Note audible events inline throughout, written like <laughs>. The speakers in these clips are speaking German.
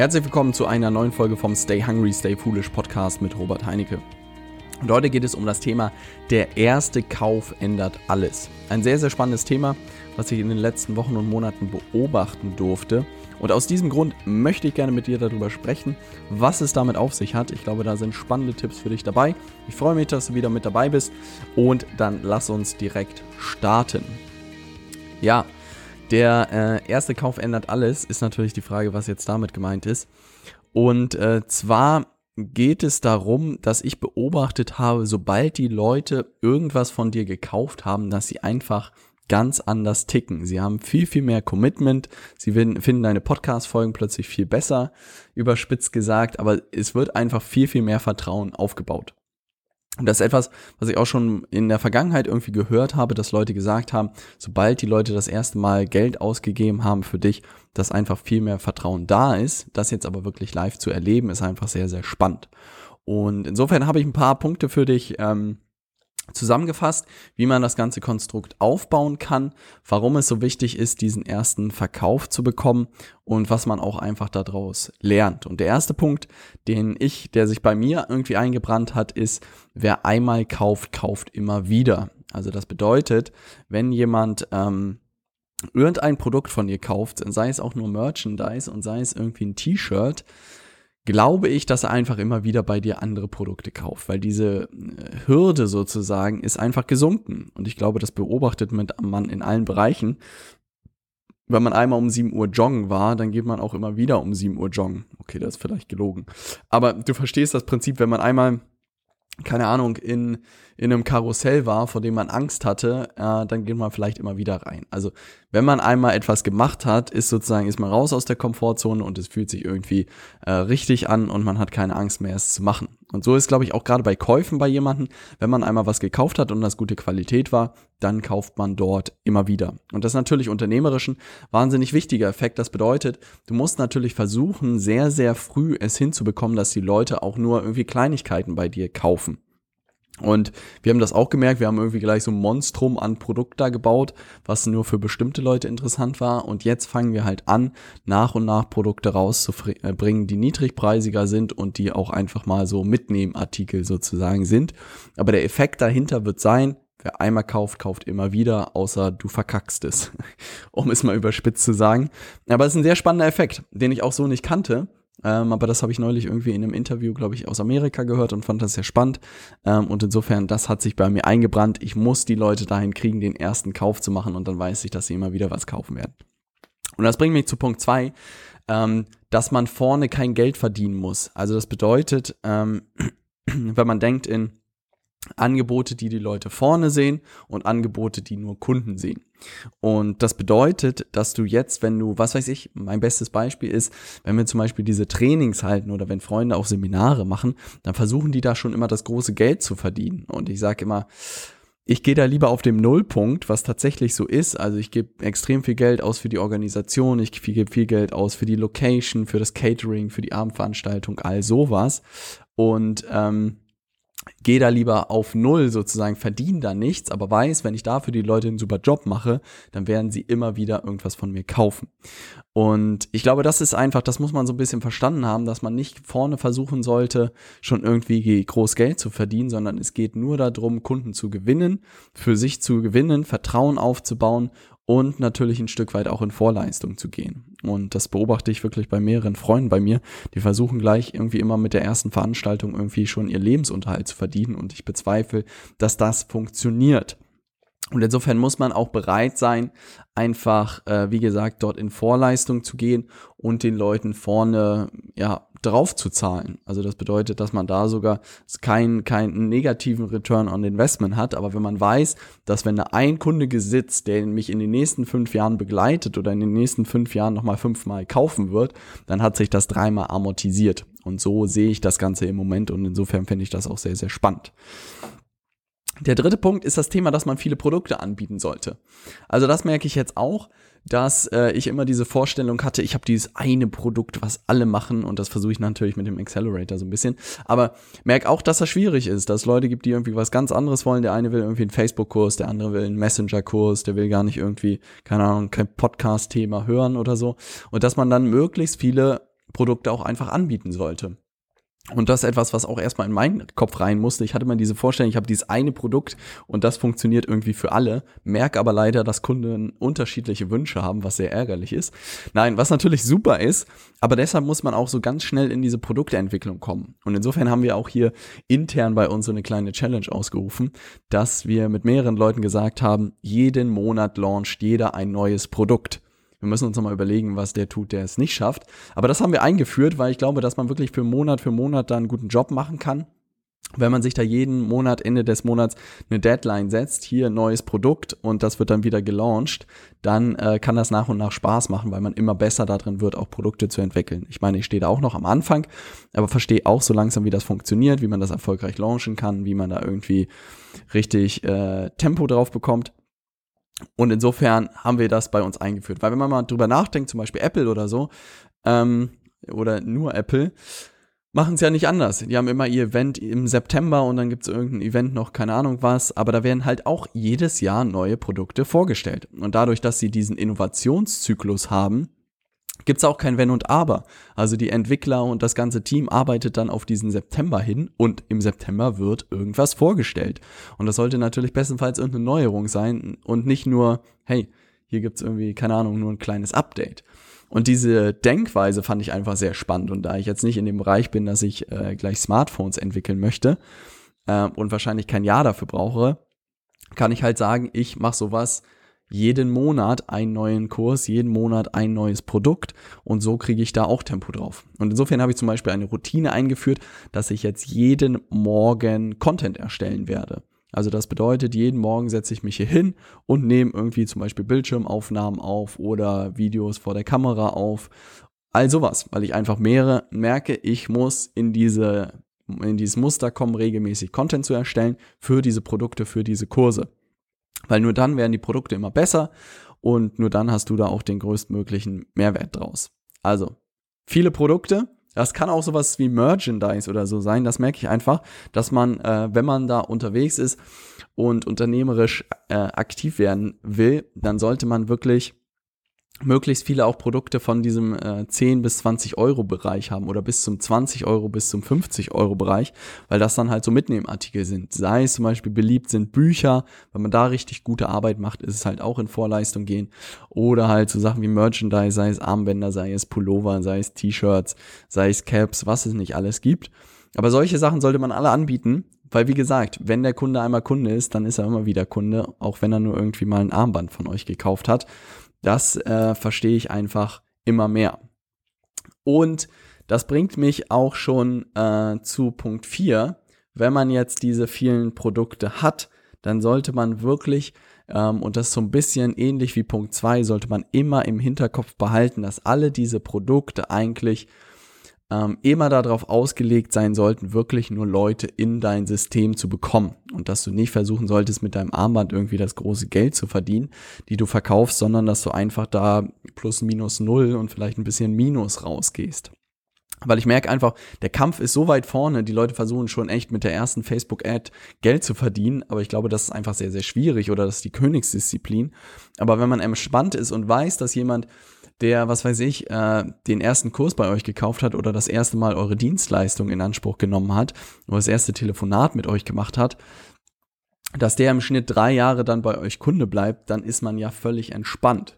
Herzlich willkommen zu einer neuen Folge vom Stay Hungry, Stay Foolish Podcast mit Robert Heinecke. Und heute geht es um das Thema Der erste Kauf ändert alles. Ein sehr, sehr spannendes Thema, was ich in den letzten Wochen und Monaten beobachten durfte. Und aus diesem Grund möchte ich gerne mit dir darüber sprechen, was es damit auf sich hat. Ich glaube, da sind spannende Tipps für dich dabei. Ich freue mich, dass du wieder mit dabei bist. Und dann lass uns direkt starten. Ja, der äh, erste Kauf ändert alles, ist natürlich die Frage, was jetzt damit gemeint ist. Und äh, zwar geht es darum, dass ich beobachtet habe, sobald die Leute irgendwas von dir gekauft haben, dass sie einfach ganz anders ticken. Sie haben viel, viel mehr Commitment. Sie finden deine Podcast-Folgen plötzlich viel besser, überspitzt gesagt, aber es wird einfach viel, viel mehr Vertrauen aufgebaut. Und das ist etwas, was ich auch schon in der Vergangenheit irgendwie gehört habe, dass Leute gesagt haben, sobald die Leute das erste Mal Geld ausgegeben haben für dich, dass einfach viel mehr Vertrauen da ist. Das jetzt aber wirklich live zu erleben, ist einfach sehr, sehr spannend. Und insofern habe ich ein paar Punkte für dich, ähm, zusammengefasst, wie man das ganze Konstrukt aufbauen kann, warum es so wichtig ist, diesen ersten Verkauf zu bekommen und was man auch einfach daraus lernt. Und der erste Punkt, den ich, der sich bei mir irgendwie eingebrannt hat, ist, wer einmal kauft, kauft immer wieder. Also das bedeutet, wenn jemand ähm, irgendein Produkt von dir kauft, sei es auch nur Merchandise und sei es irgendwie ein T-Shirt, glaube ich, dass er einfach immer wieder bei dir andere Produkte kauft, weil diese äh, Hürde sozusagen ist einfach gesunken. Und ich glaube, das beobachtet man in allen Bereichen. Wenn man einmal um 7 Uhr joggen war, dann geht man auch immer wieder um 7 Uhr joggen. Okay, das ist vielleicht gelogen. Aber du verstehst das Prinzip, wenn man einmal keine Ahnung, in, in einem Karussell war, vor dem man Angst hatte, äh, dann geht man vielleicht immer wieder rein. Also wenn man einmal etwas gemacht hat, ist sozusagen, ist man raus aus der Komfortzone und es fühlt sich irgendwie äh, richtig an und man hat keine Angst mehr, es zu machen. Und so ist, glaube ich, auch gerade bei Käufen bei jemandem, wenn man einmal was gekauft hat und das gute Qualität war, dann kauft man dort immer wieder. Und das ist natürlich unternehmerischen wahnsinnig wichtiger Effekt. Das bedeutet, du musst natürlich versuchen, sehr, sehr früh es hinzubekommen, dass die Leute auch nur irgendwie Kleinigkeiten bei dir kaufen. Und wir haben das auch gemerkt, wir haben irgendwie gleich so ein Monstrum an Produkt da gebaut, was nur für bestimmte Leute interessant war. Und jetzt fangen wir halt an, nach und nach Produkte rauszubringen, die niedrigpreisiger sind und die auch einfach mal so Mitnehmartikel sozusagen sind. Aber der Effekt dahinter wird sein, wer einmal kauft, kauft immer wieder, außer du verkackst es, <laughs> um es mal überspitzt zu sagen. Aber es ist ein sehr spannender Effekt, den ich auch so nicht kannte. Ähm, aber das habe ich neulich irgendwie in einem Interview, glaube ich, aus Amerika gehört und fand das sehr spannend. Ähm, und insofern, das hat sich bei mir eingebrannt. Ich muss die Leute dahin kriegen, den ersten Kauf zu machen und dann weiß ich, dass sie immer wieder was kaufen werden. Und das bringt mich zu Punkt zwei, ähm, dass man vorne kein Geld verdienen muss. Also das bedeutet, ähm, <clears throat> wenn man denkt in Angebote, die die Leute vorne sehen und Angebote, die nur Kunden sehen. Und das bedeutet, dass du jetzt, wenn du, was weiß ich, mein bestes Beispiel ist, wenn wir zum Beispiel diese Trainings halten oder wenn Freunde auch Seminare machen, dann versuchen die da schon immer das große Geld zu verdienen. Und ich sage immer, ich gehe da lieber auf dem Nullpunkt, was tatsächlich so ist. Also ich gebe extrem viel Geld aus für die Organisation, ich gebe viel Geld aus für die Location, für das Catering, für die Abendveranstaltung, all sowas. Und ähm, gehe da lieber auf Null sozusagen, verdiene da nichts, aber weiß, wenn ich dafür die Leute einen super Job mache, dann werden sie immer wieder irgendwas von mir kaufen. Und ich glaube, das ist einfach, das muss man so ein bisschen verstanden haben, dass man nicht vorne versuchen sollte, schon irgendwie groß Geld zu verdienen, sondern es geht nur darum, Kunden zu gewinnen, für sich zu gewinnen, Vertrauen aufzubauen und natürlich ein Stück weit auch in Vorleistung zu gehen. Und das beobachte ich wirklich bei mehreren Freunden bei mir, die versuchen gleich irgendwie immer mit der ersten Veranstaltung irgendwie schon ihr Lebensunterhalt zu verdienen und ich bezweifle, dass das funktioniert. Und insofern muss man auch bereit sein, einfach, äh, wie gesagt, dort in Vorleistung zu gehen und den Leuten vorne, ja, drauf zu zahlen. Also das bedeutet, dass man da sogar keinen keinen negativen Return on Investment hat. Aber wenn man weiß, dass wenn da ein Kunde gesitzt, der mich in den nächsten fünf Jahren begleitet oder in den nächsten fünf Jahren nochmal fünfmal kaufen wird, dann hat sich das dreimal amortisiert. Und so sehe ich das Ganze im Moment und insofern finde ich das auch sehr, sehr spannend. Der dritte Punkt ist das Thema, dass man viele Produkte anbieten sollte. Also das merke ich jetzt auch, dass äh, ich immer diese Vorstellung hatte, ich habe dieses eine Produkt, was alle machen und das versuche ich natürlich mit dem Accelerator so ein bisschen. Aber merke auch, dass das schwierig ist, dass es Leute gibt, die irgendwie was ganz anderes wollen. Der eine will irgendwie einen Facebook-Kurs, der andere will einen Messenger-Kurs, der will gar nicht irgendwie, keine Ahnung, kein Podcast-Thema hören oder so. Und dass man dann möglichst viele Produkte auch einfach anbieten sollte. Und das ist etwas, was auch erstmal in meinen Kopf rein musste. Ich hatte mal diese Vorstellung, ich habe dieses eine Produkt und das funktioniert irgendwie für alle, merke aber leider, dass Kunden unterschiedliche Wünsche haben, was sehr ärgerlich ist. Nein, was natürlich super ist, aber deshalb muss man auch so ganz schnell in diese Produkteentwicklung kommen. Und insofern haben wir auch hier intern bei uns so eine kleine Challenge ausgerufen, dass wir mit mehreren Leuten gesagt haben, jeden Monat launcht jeder ein neues Produkt. Wir müssen uns nochmal überlegen, was der tut, der es nicht schafft. Aber das haben wir eingeführt, weil ich glaube, dass man wirklich für Monat für Monat da einen guten Job machen kann. Wenn man sich da jeden Monat, Ende des Monats eine Deadline setzt, hier ein neues Produkt und das wird dann wieder gelauncht, dann äh, kann das nach und nach Spaß machen, weil man immer besser darin wird, auch Produkte zu entwickeln. Ich meine, ich stehe da auch noch am Anfang, aber verstehe auch so langsam, wie das funktioniert, wie man das erfolgreich launchen kann, wie man da irgendwie richtig äh, Tempo drauf bekommt. Und insofern haben wir das bei uns eingeführt. Weil wenn man mal drüber nachdenkt, zum Beispiel Apple oder so, ähm, oder nur Apple, machen es ja nicht anders. Die haben immer ihr Event im September und dann gibt es irgendein Event noch, keine Ahnung was, aber da werden halt auch jedes Jahr neue Produkte vorgestellt. Und dadurch, dass sie diesen Innovationszyklus haben, gibt es auch kein Wenn und Aber. Also die Entwickler und das ganze Team arbeitet dann auf diesen September hin und im September wird irgendwas vorgestellt. Und das sollte natürlich bestenfalls irgendeine Neuerung sein und nicht nur, hey, hier gibt es irgendwie, keine Ahnung, nur ein kleines Update. Und diese Denkweise fand ich einfach sehr spannend. Und da ich jetzt nicht in dem Bereich bin, dass ich äh, gleich Smartphones entwickeln möchte äh, und wahrscheinlich kein Jahr dafür brauche, kann ich halt sagen, ich mache sowas jeden Monat einen neuen Kurs, jeden Monat ein neues Produkt und so kriege ich da auch Tempo drauf. Und insofern habe ich zum Beispiel eine Routine eingeführt, dass ich jetzt jeden Morgen Content erstellen werde. Also das bedeutet, jeden Morgen setze ich mich hier hin und nehme irgendwie zum Beispiel Bildschirmaufnahmen auf oder Videos vor der Kamera auf. All sowas, weil ich einfach mehrere merke, ich muss in diese in dieses Muster kommen, regelmäßig Content zu erstellen für diese Produkte, für diese Kurse. Weil nur dann werden die Produkte immer besser und nur dann hast du da auch den größtmöglichen Mehrwert draus. Also, viele Produkte. Das kann auch sowas wie Merchandise oder so sein. Das merke ich einfach, dass man, äh, wenn man da unterwegs ist und unternehmerisch äh, aktiv werden will, dann sollte man wirklich möglichst viele auch Produkte von diesem äh, 10 bis 20 Euro Bereich haben oder bis zum 20 Euro bis zum 50 Euro Bereich, weil das dann halt so Mitnehmartikel sind. Sei es zum Beispiel beliebt sind Bücher, wenn man da richtig gute Arbeit macht, ist es halt auch in Vorleistung gehen. Oder halt so Sachen wie Merchandise, sei es Armbänder, sei es Pullover, sei es T-Shirts, sei es Caps, was es nicht alles gibt. Aber solche Sachen sollte man alle anbieten, weil wie gesagt, wenn der Kunde einmal Kunde ist, dann ist er immer wieder Kunde, auch wenn er nur irgendwie mal ein Armband von euch gekauft hat. Das äh, verstehe ich einfach immer mehr. Und das bringt mich auch schon äh, zu Punkt 4. Wenn man jetzt diese vielen Produkte hat, dann sollte man wirklich, ähm, und das ist so ein bisschen ähnlich wie Punkt 2, sollte man immer im Hinterkopf behalten, dass alle diese Produkte eigentlich ähm, immer darauf ausgelegt sein sollten, wirklich nur Leute in dein System zu bekommen. Und dass du nicht versuchen solltest, mit deinem Armband irgendwie das große Geld zu verdienen, die du verkaufst, sondern dass du einfach da plus minus null und vielleicht ein bisschen minus rausgehst. Weil ich merke einfach, der Kampf ist so weit vorne, die Leute versuchen schon echt mit der ersten Facebook-Ad Geld zu verdienen, aber ich glaube, das ist einfach sehr, sehr schwierig oder das ist die Königsdisziplin. Aber wenn man entspannt ist und weiß, dass jemand der, was weiß ich, äh, den ersten Kurs bei euch gekauft hat oder das erste Mal eure Dienstleistung in Anspruch genommen hat oder das erste Telefonat mit euch gemacht hat, dass der im Schnitt drei Jahre dann bei euch Kunde bleibt, dann ist man ja völlig entspannt.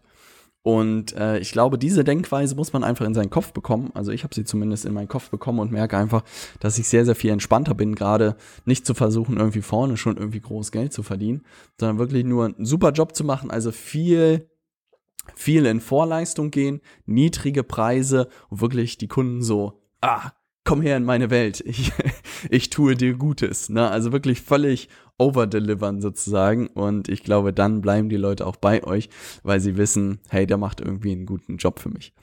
Und äh, ich glaube, diese Denkweise muss man einfach in seinen Kopf bekommen. Also ich habe sie zumindest in meinen Kopf bekommen und merke einfach, dass ich sehr, sehr viel entspannter bin, gerade nicht zu versuchen, irgendwie vorne schon irgendwie groß Geld zu verdienen, sondern wirklich nur einen super Job zu machen, also viel viel in Vorleistung gehen, niedrige Preise und wirklich die Kunden so, ah, komm her in meine Welt, <laughs> ich, ich tue dir Gutes. Ne? Also wirklich völlig overdelivern sozusagen. Und ich glaube, dann bleiben die Leute auch bei euch, weil sie wissen, hey, der macht irgendwie einen guten Job für mich.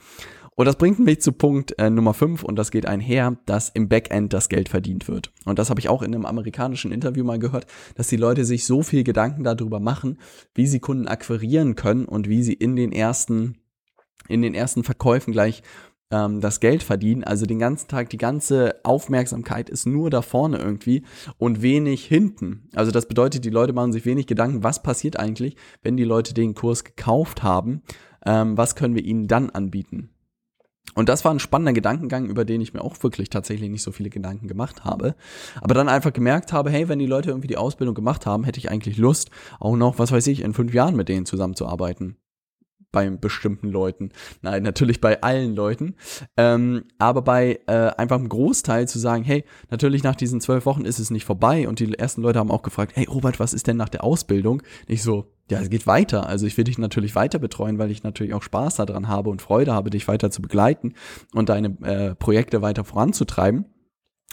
Und das bringt mich zu Punkt äh, Nummer 5 und das geht einher, dass im Backend das Geld verdient wird. Und das habe ich auch in einem amerikanischen Interview mal gehört, dass die Leute sich so viel Gedanken darüber machen, wie sie Kunden akquirieren können und wie sie in den ersten, in den ersten Verkäufen gleich ähm, das Geld verdienen. Also den ganzen Tag, die ganze Aufmerksamkeit ist nur da vorne irgendwie und wenig hinten. Also das bedeutet, die Leute machen sich wenig Gedanken, was passiert eigentlich, wenn die Leute den Kurs gekauft haben. Ähm, was können wir ihnen dann anbieten? Und das war ein spannender Gedankengang, über den ich mir auch wirklich tatsächlich nicht so viele Gedanken gemacht habe. Aber dann einfach gemerkt habe, hey, wenn die Leute irgendwie die Ausbildung gemacht haben, hätte ich eigentlich Lust, auch noch, was weiß ich, in fünf Jahren mit denen zusammenzuarbeiten bei bestimmten Leuten. Nein, natürlich bei allen Leuten. Ähm, aber bei äh, einfach einem Großteil zu sagen, hey, natürlich nach diesen zwölf Wochen ist es nicht vorbei. Und die ersten Leute haben auch gefragt, hey Robert, was ist denn nach der Ausbildung? Ich so, ja, es geht weiter. Also ich will dich natürlich weiter betreuen, weil ich natürlich auch Spaß daran habe und Freude habe, dich weiter zu begleiten und deine äh, Projekte weiter voranzutreiben.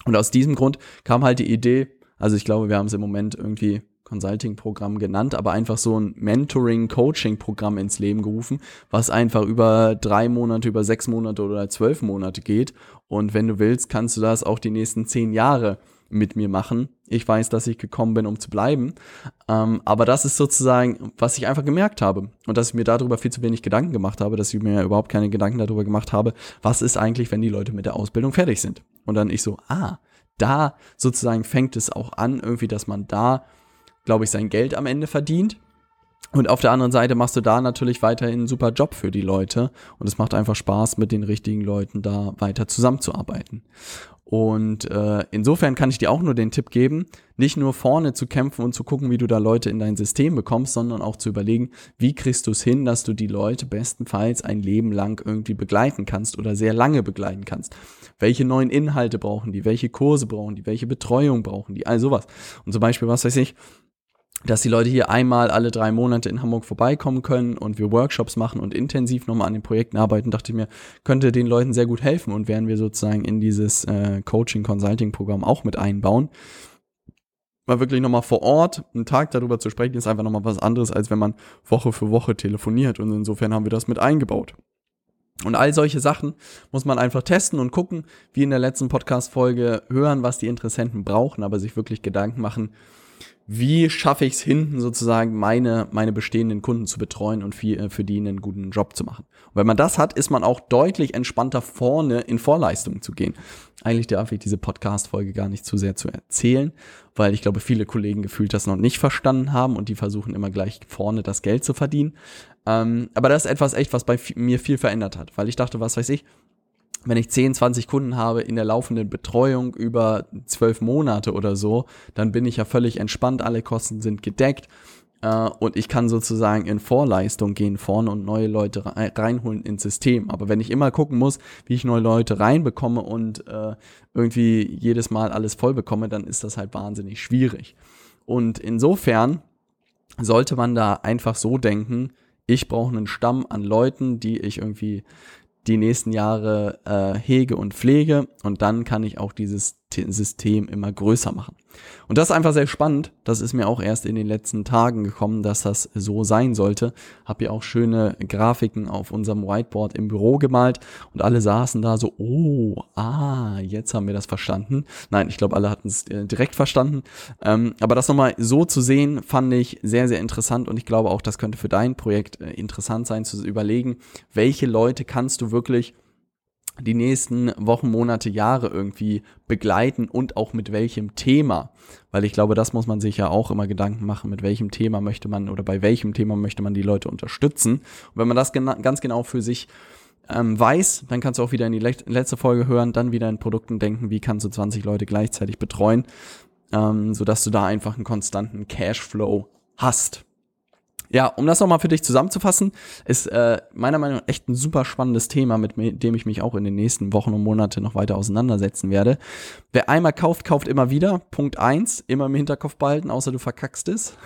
Und aus diesem Grund kam halt die Idee, also ich glaube, wir haben es im Moment irgendwie Consulting-Programm genannt, aber einfach so ein Mentoring-Coaching-Programm ins Leben gerufen, was einfach über drei Monate, über sechs Monate oder zwölf Monate geht. Und wenn du willst, kannst du das auch die nächsten zehn Jahre mit mir machen. Ich weiß, dass ich gekommen bin, um zu bleiben. Ähm, aber das ist sozusagen, was ich einfach gemerkt habe. Und dass ich mir darüber viel zu wenig Gedanken gemacht habe, dass ich mir überhaupt keine Gedanken darüber gemacht habe, was ist eigentlich, wenn die Leute mit der Ausbildung fertig sind. Und dann ich so, ah, da sozusagen fängt es auch an, irgendwie, dass man da glaube ich, sein Geld am Ende verdient. Und auf der anderen Seite machst du da natürlich weiterhin einen super Job für die Leute. Und es macht einfach Spaß, mit den richtigen Leuten da weiter zusammenzuarbeiten. Und äh, insofern kann ich dir auch nur den Tipp geben, nicht nur vorne zu kämpfen und zu gucken, wie du da Leute in dein System bekommst, sondern auch zu überlegen, wie kriegst du es hin, dass du die Leute bestenfalls ein Leben lang irgendwie begleiten kannst oder sehr lange begleiten kannst. Welche neuen Inhalte brauchen die? Welche Kurse brauchen die? Welche Betreuung brauchen die? All sowas. Und zum Beispiel, was weiß ich, dass die Leute hier einmal alle drei Monate in Hamburg vorbeikommen können und wir Workshops machen und intensiv nochmal an den Projekten arbeiten, dachte ich mir, könnte den Leuten sehr gut helfen und werden wir sozusagen in dieses äh, Coaching-Consulting-Programm auch mit einbauen. Mal wirklich nochmal vor Ort einen Tag darüber zu sprechen, ist einfach nochmal was anderes, als wenn man Woche für Woche telefoniert und insofern haben wir das mit eingebaut. Und all solche Sachen muss man einfach testen und gucken, wie in der letzten Podcast-Folge hören, was die Interessenten brauchen, aber sich wirklich Gedanken machen, wie schaffe ich es hinten sozusagen, meine, meine bestehenden Kunden zu betreuen und für, äh, für die einen guten Job zu machen. Und wenn man das hat, ist man auch deutlich entspannter vorne in Vorleistungen zu gehen. Eigentlich darf ich diese Podcast-Folge gar nicht zu sehr zu erzählen, weil ich glaube, viele Kollegen gefühlt das noch nicht verstanden haben und die versuchen immer gleich vorne das Geld zu verdienen. Ähm, aber das ist etwas echt, was bei mir viel verändert hat, weil ich dachte, was weiß ich, wenn ich 10, 20 Kunden habe in der laufenden Betreuung über zwölf Monate oder so, dann bin ich ja völlig entspannt, alle Kosten sind gedeckt äh, und ich kann sozusagen in Vorleistung gehen vorne und neue Leute reinholen ins System. Aber wenn ich immer gucken muss, wie ich neue Leute reinbekomme und äh, irgendwie jedes Mal alles voll bekomme, dann ist das halt wahnsinnig schwierig. Und insofern sollte man da einfach so denken, ich brauche einen Stamm an Leuten, die ich irgendwie die nächsten Jahre äh, hege und pflege. Und dann kann ich auch dieses System immer größer machen. Und das ist einfach sehr spannend. Das ist mir auch erst in den letzten Tagen gekommen, dass das so sein sollte. Hab ja auch schöne Grafiken auf unserem Whiteboard im Büro gemalt und alle saßen da so, oh, ah, jetzt haben wir das verstanden. Nein, ich glaube, alle hatten es äh, direkt verstanden. Ähm, aber das nochmal so zu sehen, fand ich sehr, sehr interessant und ich glaube auch, das könnte für dein Projekt äh, interessant sein, zu überlegen, welche Leute kannst du wirklich die nächsten Wochen, Monate, Jahre irgendwie begleiten und auch mit welchem Thema. Weil ich glaube, das muss man sich ja auch immer Gedanken machen, mit welchem Thema möchte man oder bei welchem Thema möchte man die Leute unterstützen. Und wenn man das gena ganz genau für sich ähm, weiß, dann kannst du auch wieder in die le letzte Folge hören, dann wieder in Produkten denken, wie kannst du 20 Leute gleichzeitig betreuen, ähm, sodass du da einfach einen konstanten Cashflow hast. Ja, um das nochmal für dich zusammenzufassen, ist äh, meiner Meinung nach echt ein super spannendes Thema, mit dem ich mich auch in den nächsten Wochen und Monaten noch weiter auseinandersetzen werde. Wer einmal kauft, kauft immer wieder. Punkt eins, immer im Hinterkopf behalten, außer du verkackst es.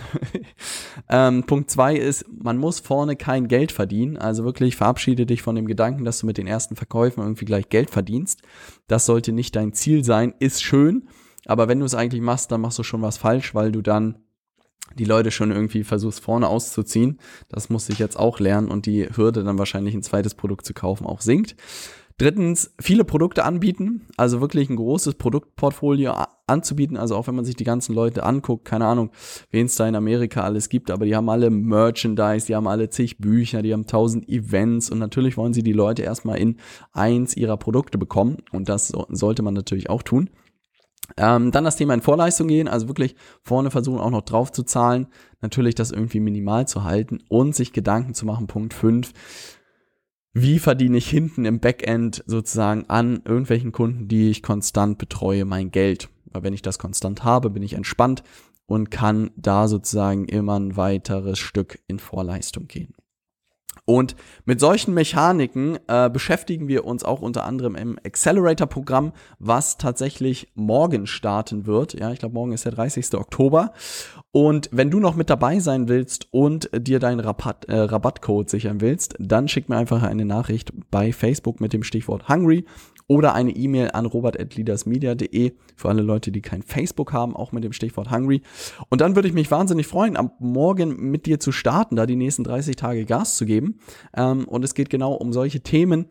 <laughs> ähm, Punkt zwei ist, man muss vorne kein Geld verdienen. Also wirklich verabschiede dich von dem Gedanken, dass du mit den ersten Verkäufen irgendwie gleich Geld verdienst. Das sollte nicht dein Ziel sein. Ist schön, aber wenn du es eigentlich machst, dann machst du schon was falsch, weil du dann die Leute schon irgendwie versuchst vorne auszuziehen. Das musste ich jetzt auch lernen und die Hürde dann wahrscheinlich ein zweites Produkt zu kaufen auch sinkt. Drittens, viele Produkte anbieten, also wirklich ein großes Produktportfolio anzubieten. Also auch wenn man sich die ganzen Leute anguckt, keine Ahnung, wen es da in Amerika alles gibt, aber die haben alle Merchandise, die haben alle zig Bücher, die haben tausend Events und natürlich wollen sie die Leute erstmal in eins ihrer Produkte bekommen und das sollte man natürlich auch tun. Ähm, dann das Thema in Vorleistung gehen, also wirklich vorne versuchen auch noch drauf zu zahlen, natürlich das irgendwie minimal zu halten und sich Gedanken zu machen. Punkt 5. wie verdiene ich hinten im Backend sozusagen an irgendwelchen Kunden, die ich konstant betreue, mein Geld. Weil wenn ich das konstant habe, bin ich entspannt und kann da sozusagen immer ein weiteres Stück in Vorleistung gehen. Und mit solchen Mechaniken äh, beschäftigen wir uns auch unter anderem im Accelerator-Programm, was tatsächlich morgen starten wird. Ja, ich glaube, morgen ist der 30. Oktober. Und wenn du noch mit dabei sein willst und dir deinen Rabatt, äh, Rabattcode sichern willst, dann schick mir einfach eine Nachricht bei Facebook mit dem Stichwort Hungry oder eine E-Mail an robert.leadersmedia.de für alle Leute, die kein Facebook haben, auch mit dem Stichwort Hungry. Und dann würde ich mich wahnsinnig freuen, am Morgen mit dir zu starten, da die nächsten 30 Tage Gas zu geben. Ähm, und es geht genau um solche Themen,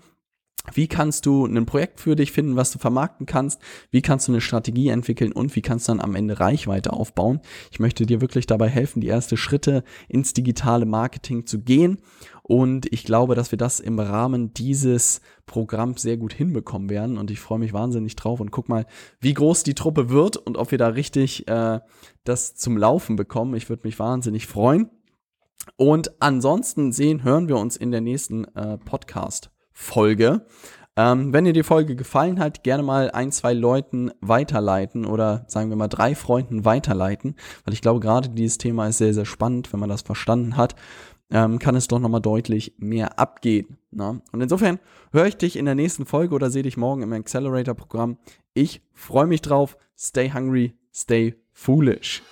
wie kannst du ein Projekt für dich finden, was du vermarkten kannst? Wie kannst du eine Strategie entwickeln und wie kannst du dann am Ende Reichweite aufbauen? Ich möchte dir wirklich dabei helfen, die ersten Schritte ins digitale Marketing zu gehen. Und ich glaube, dass wir das im Rahmen dieses Programms sehr gut hinbekommen werden. Und ich freue mich wahnsinnig drauf und guck mal, wie groß die Truppe wird und ob wir da richtig äh, das zum Laufen bekommen. Ich würde mich wahnsinnig freuen. Und ansonsten sehen, hören wir uns in der nächsten äh, Podcast. Folge. Ähm, wenn dir die Folge gefallen hat, gerne mal ein, zwei Leuten weiterleiten oder sagen wir mal drei Freunden weiterleiten, weil ich glaube, gerade dieses Thema ist sehr, sehr spannend. Wenn man das verstanden hat, ähm, kann es doch nochmal deutlich mehr abgehen. Na? Und insofern höre ich dich in der nächsten Folge oder sehe dich morgen im Accelerator-Programm. Ich freue mich drauf. Stay hungry, stay foolish.